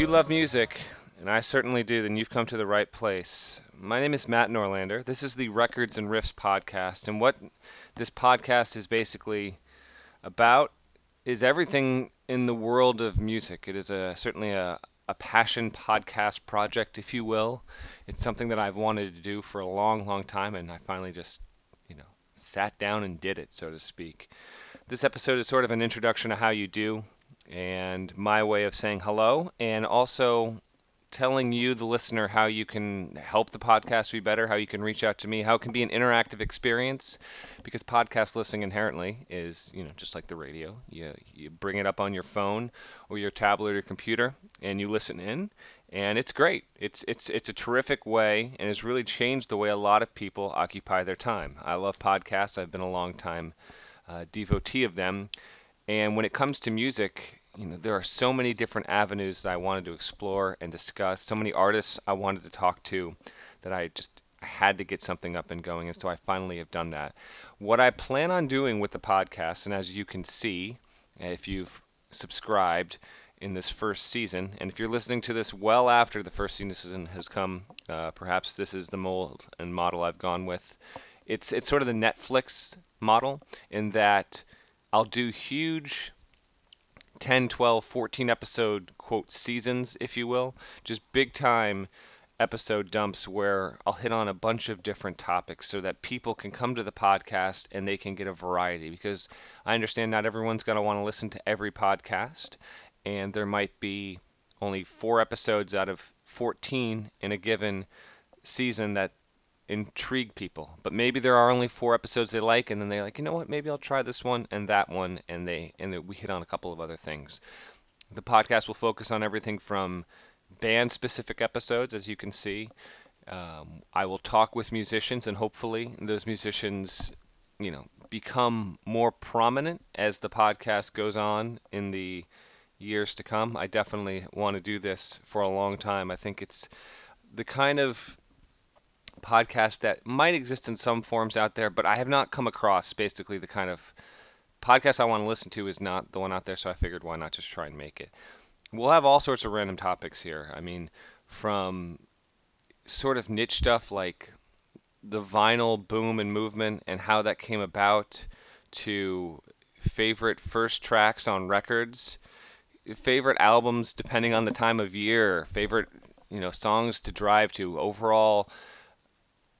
you love music, and I certainly do, then you've come to the right place. My name is Matt Norlander. This is the Records and Riffs podcast, and what this podcast is basically about is everything in the world of music. It is a certainly a, a passion podcast project, if you will. It's something that I've wanted to do for a long, long time, and I finally just, you know, sat down and did it, so to speak. This episode is sort of an introduction to how you do and my way of saying hello, and also telling you, the listener, how you can help the podcast be better, how you can reach out to me, how it can be an interactive experience, because podcast listening inherently is, you know, just like the radio. You you bring it up on your phone or your tablet or your computer, and you listen in, and it's great. It's it's it's a terrific way, and has really changed the way a lot of people occupy their time. I love podcasts. I've been a long time uh, devotee of them. And when it comes to music, you know, there are so many different avenues that I wanted to explore and discuss, so many artists I wanted to talk to that I just had to get something up and going, and so I finally have done that. What I plan on doing with the podcast, and as you can see, if you've subscribed in this first season, and if you're listening to this well after the first season has come, uh, perhaps this is the mold and model I've gone with. It's it's sort of the Netflix model in that I'll do huge 10, 12, 14 episode quote seasons, if you will, just big time episode dumps where I'll hit on a bunch of different topics so that people can come to the podcast and they can get a variety because I understand not everyone's going to want to listen to every podcast and there might be only 4 episodes out of 14 in a given season that intrigue people. But maybe there are only four episodes they like, and then they're like, you know what? Maybe I'll try this one and that one, and they and we hit on a couple of other things. The podcast will focus on everything from band-specific episodes, as you can see. Um, I will talk with musicians, and hopefully those musicians, you know, become more prominent as the podcast goes on in the years to come. I definitely want to do this for a long time. I think it's the kind of podcast that might exist in some forms out there, but I have not come across basically the kind of podcast I want to listen to is not the one out there, so I figured why not just try and make it. We'll have all sorts of random topics here. I mean, from sort of niche stuff like the vinyl boom and movement and how that came about to favorite first tracks on records, favorite albums depending on the time of year, favorite, you know, songs to drive to, overall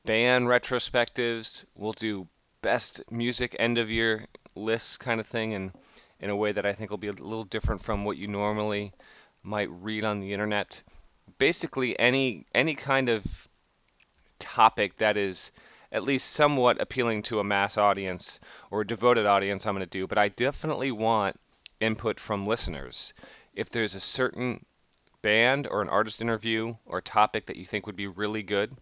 band retrospectives. We'll do best music end of year lists kind of thing, and in a way that I think will be a little different from what you normally might read on the internet. Basically, any any kind of topic that is at least somewhat appealing to a mass audience or a devoted audience, I'm going to do. But I definitely want input from listeners. If there's a certain band or an artist interview or topic that you think would be really good,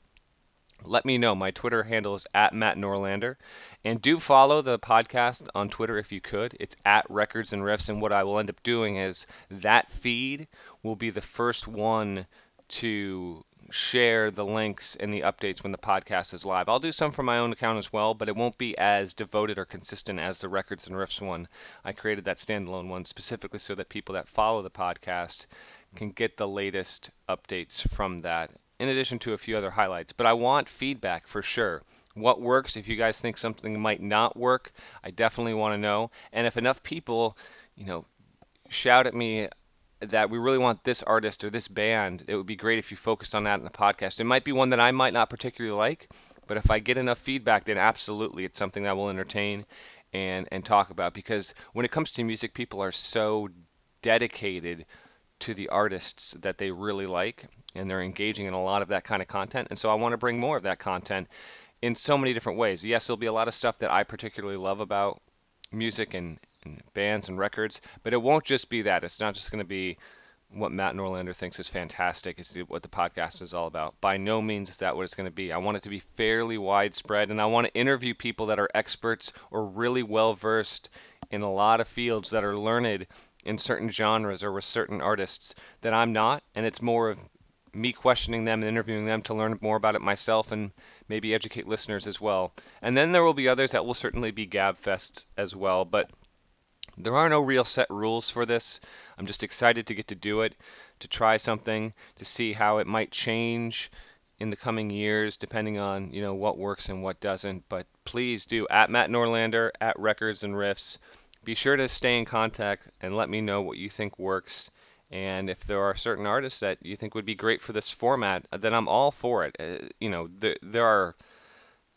let me know. My Twitter handle is at Matt Norlander. And do follow the podcast on Twitter if you could. It's at Records and Riffs. And what I will end up doing is that feed will be the first one to share the links and the updates when the podcast is live. I'll do some from my own account as well, but it won't be as devoted or consistent as the Records and Riffs one. I created that standalone one specifically so that people that follow the podcast can get the latest updates from that in addition to a few other highlights. But I want feedback for sure. What works? If you guys think something might not work, I definitely want to know. And if enough people, you know, shout at me that we really want this artist or this band, it would be great if you focused on that in the podcast. It might be one that I might not particularly like, but if I get enough feedback, then absolutely it's something that will entertain and and talk about because when it comes to music, people are so dedicated to the artists that they really like and they're engaging in a lot of that kind of content. And so I want to bring more of that content in so many different ways. Yes, there'll be a lot of stuff that I particularly love about music and, and bands and records, but it won't just be that. It's not just going to be what Matt Norlander thinks is fantastic. It's what the podcast is all about. By no means is that what it's going to be. I want it to be fairly widespread, and I want to interview people that are experts or really well versed in a lot of fields that are learned in certain genres or with certain artists that I'm not, and it's more of me questioning them and interviewing them to learn more about it myself and maybe educate listeners as well. And then there will be others that will certainly be gab fests as well, but there are no real set rules for this. I'm just excited to get to do it, to try something, to see how it might change in the coming years, depending on you know what works and what doesn't. But please do at Matt Norlander at Records and Riffs. Be sure to stay in contact and let me know what you think works. And if there are certain artists that you think would be great for this format, then I'm all for it. Uh, you know, there, there are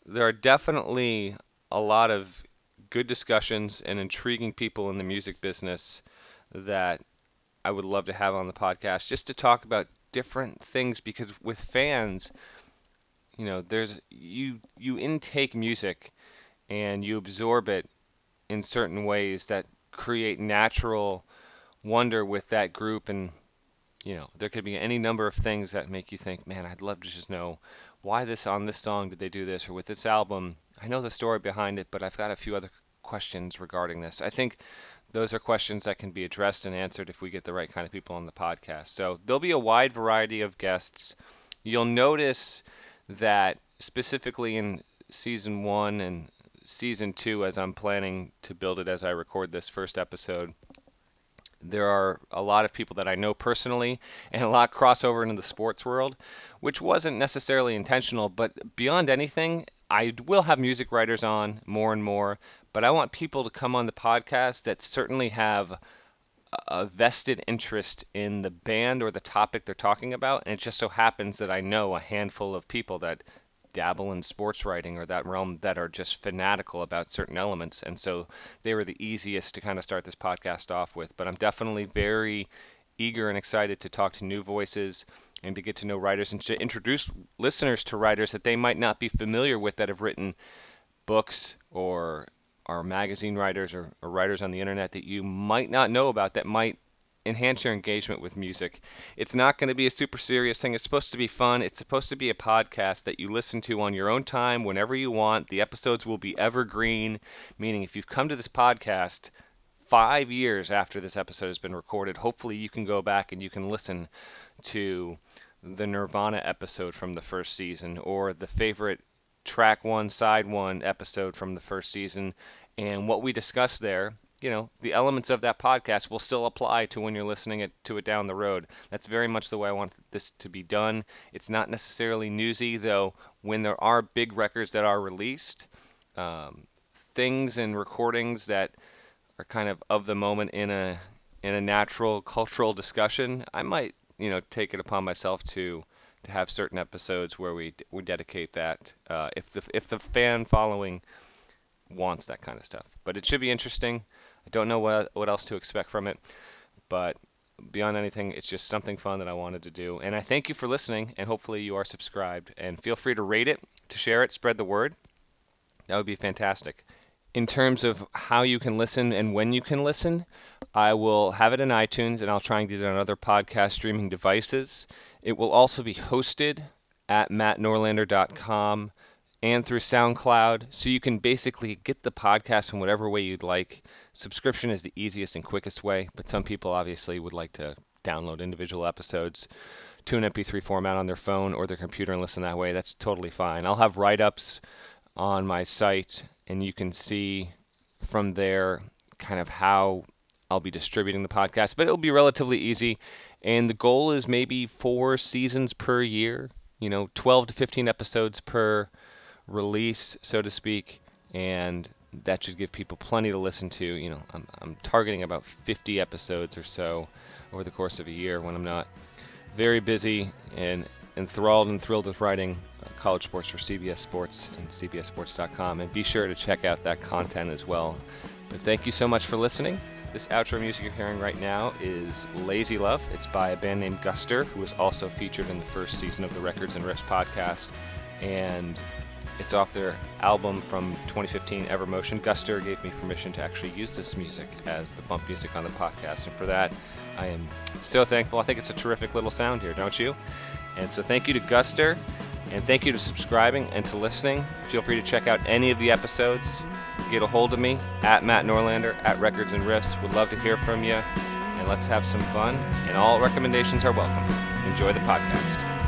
there are definitely a lot of good discussions and intriguing people in the music business that I would love to have on the podcast just to talk about different things because with fans you know there's you you intake music and you absorb it in certain ways that create natural wonder with that group and you know there could be any number of things that make you think man I'd love to just know why this on this song did they do this or with this album I know the story behind it but I've got a few other questions regarding this I think those are questions that can be addressed and answered if we get the right kind of people on the podcast. So there'll be a wide variety of guests. You'll notice that specifically in season one and season two, as I'm planning to build it as I record this first episode, there are a lot of people that I know personally and a lot crossover into the sports world, which wasn't necessarily intentional, but beyond anything, I will have music writers on more and more, but I want people to come on the podcast that certainly have a vested interest in the band or the topic they're talking about. And it just so happens that I know a handful of people that dabble in sports writing or that realm that are just fanatical about certain elements. And so they were the easiest to kind of start this podcast off with. But I'm definitely very eager and excited to talk to new voices and to get to know writers and to introduce listeners to writers that they might not be familiar with that have written books or are magazine writers or, or writers on the internet that you might not know about that might enhance your engagement with music. It's not going to be a super serious thing. It's supposed to be fun. It's supposed to be a podcast that you listen to on your own time whenever you want. The episodes will be evergreen, meaning if you've come to this podcast five years after this episode has been recorded, hopefully you can go back and you can listen to the Nirvana episode from the first season or the favorite track one, side one episode from the first season. And what we discussed there, you know, the elements of that podcast will still apply to when you're listening it, to it down the road. That's very much the way I want this to be done. It's not necessarily newsy, though, when there are big records that are released, um, things and recordings that are kind of of the moment in a in a natural cultural discussion, I might you know take it upon myself to to have certain episodes where we we dedicate that uh, if the if the fan following wants that kind of stuff. But it should be interesting. I don't know what what else to expect from it, but beyond anything, it's just something fun that I wanted to do. And I thank you for listening, and hopefully you are subscribed. And feel free to rate it, to share it, spread the word. That would be fantastic in terms of how you can listen and when you can listen, I will have it in iTunes and I'll try and get it on other podcast streaming devices. It will also be hosted at mattnorlander.com and through SoundCloud, so you can basically get the podcast in whatever way you'd like. Subscription is the easiest and quickest way, but some people obviously would like to download individual episodes to an MP3 format on their phone or their computer and listen that way. That's totally fine. I'll have write ups on my site and you can see from there kind of how I'll be distributing the podcast, but it'll be relatively easy. And the goal is maybe four seasons per year, you know, 12 to 15 episodes per release, so to speak. And that should give people plenty to listen to. You know, I'm, I'm targeting about 50 episodes or so over the course of a year when I'm not very busy and enthralled and thrilled with writing uh, college sports for CBS Sports and CBSSports.com. And be sure to check out that content as well. But thank you so much for listening. This outro music you're hearing right now is Lazy Love. It's by a band named Guster, who was also featured in the first season of the Records and Riffs podcast. And it's off their album from 2015, Evermotion. Guster gave me permission to actually use this music as the bump music on the podcast. And for that, I am so thankful. I think it's a terrific little sound here, don't you? And so thank you to Guster, and thank you to subscribing and to listening. Feel free to check out any of the episodes. Get a hold of me at Matt Norlander at Records and Riffs. Would love to hear from you, and let's have some fun. And all recommendations are welcome. Enjoy the podcast.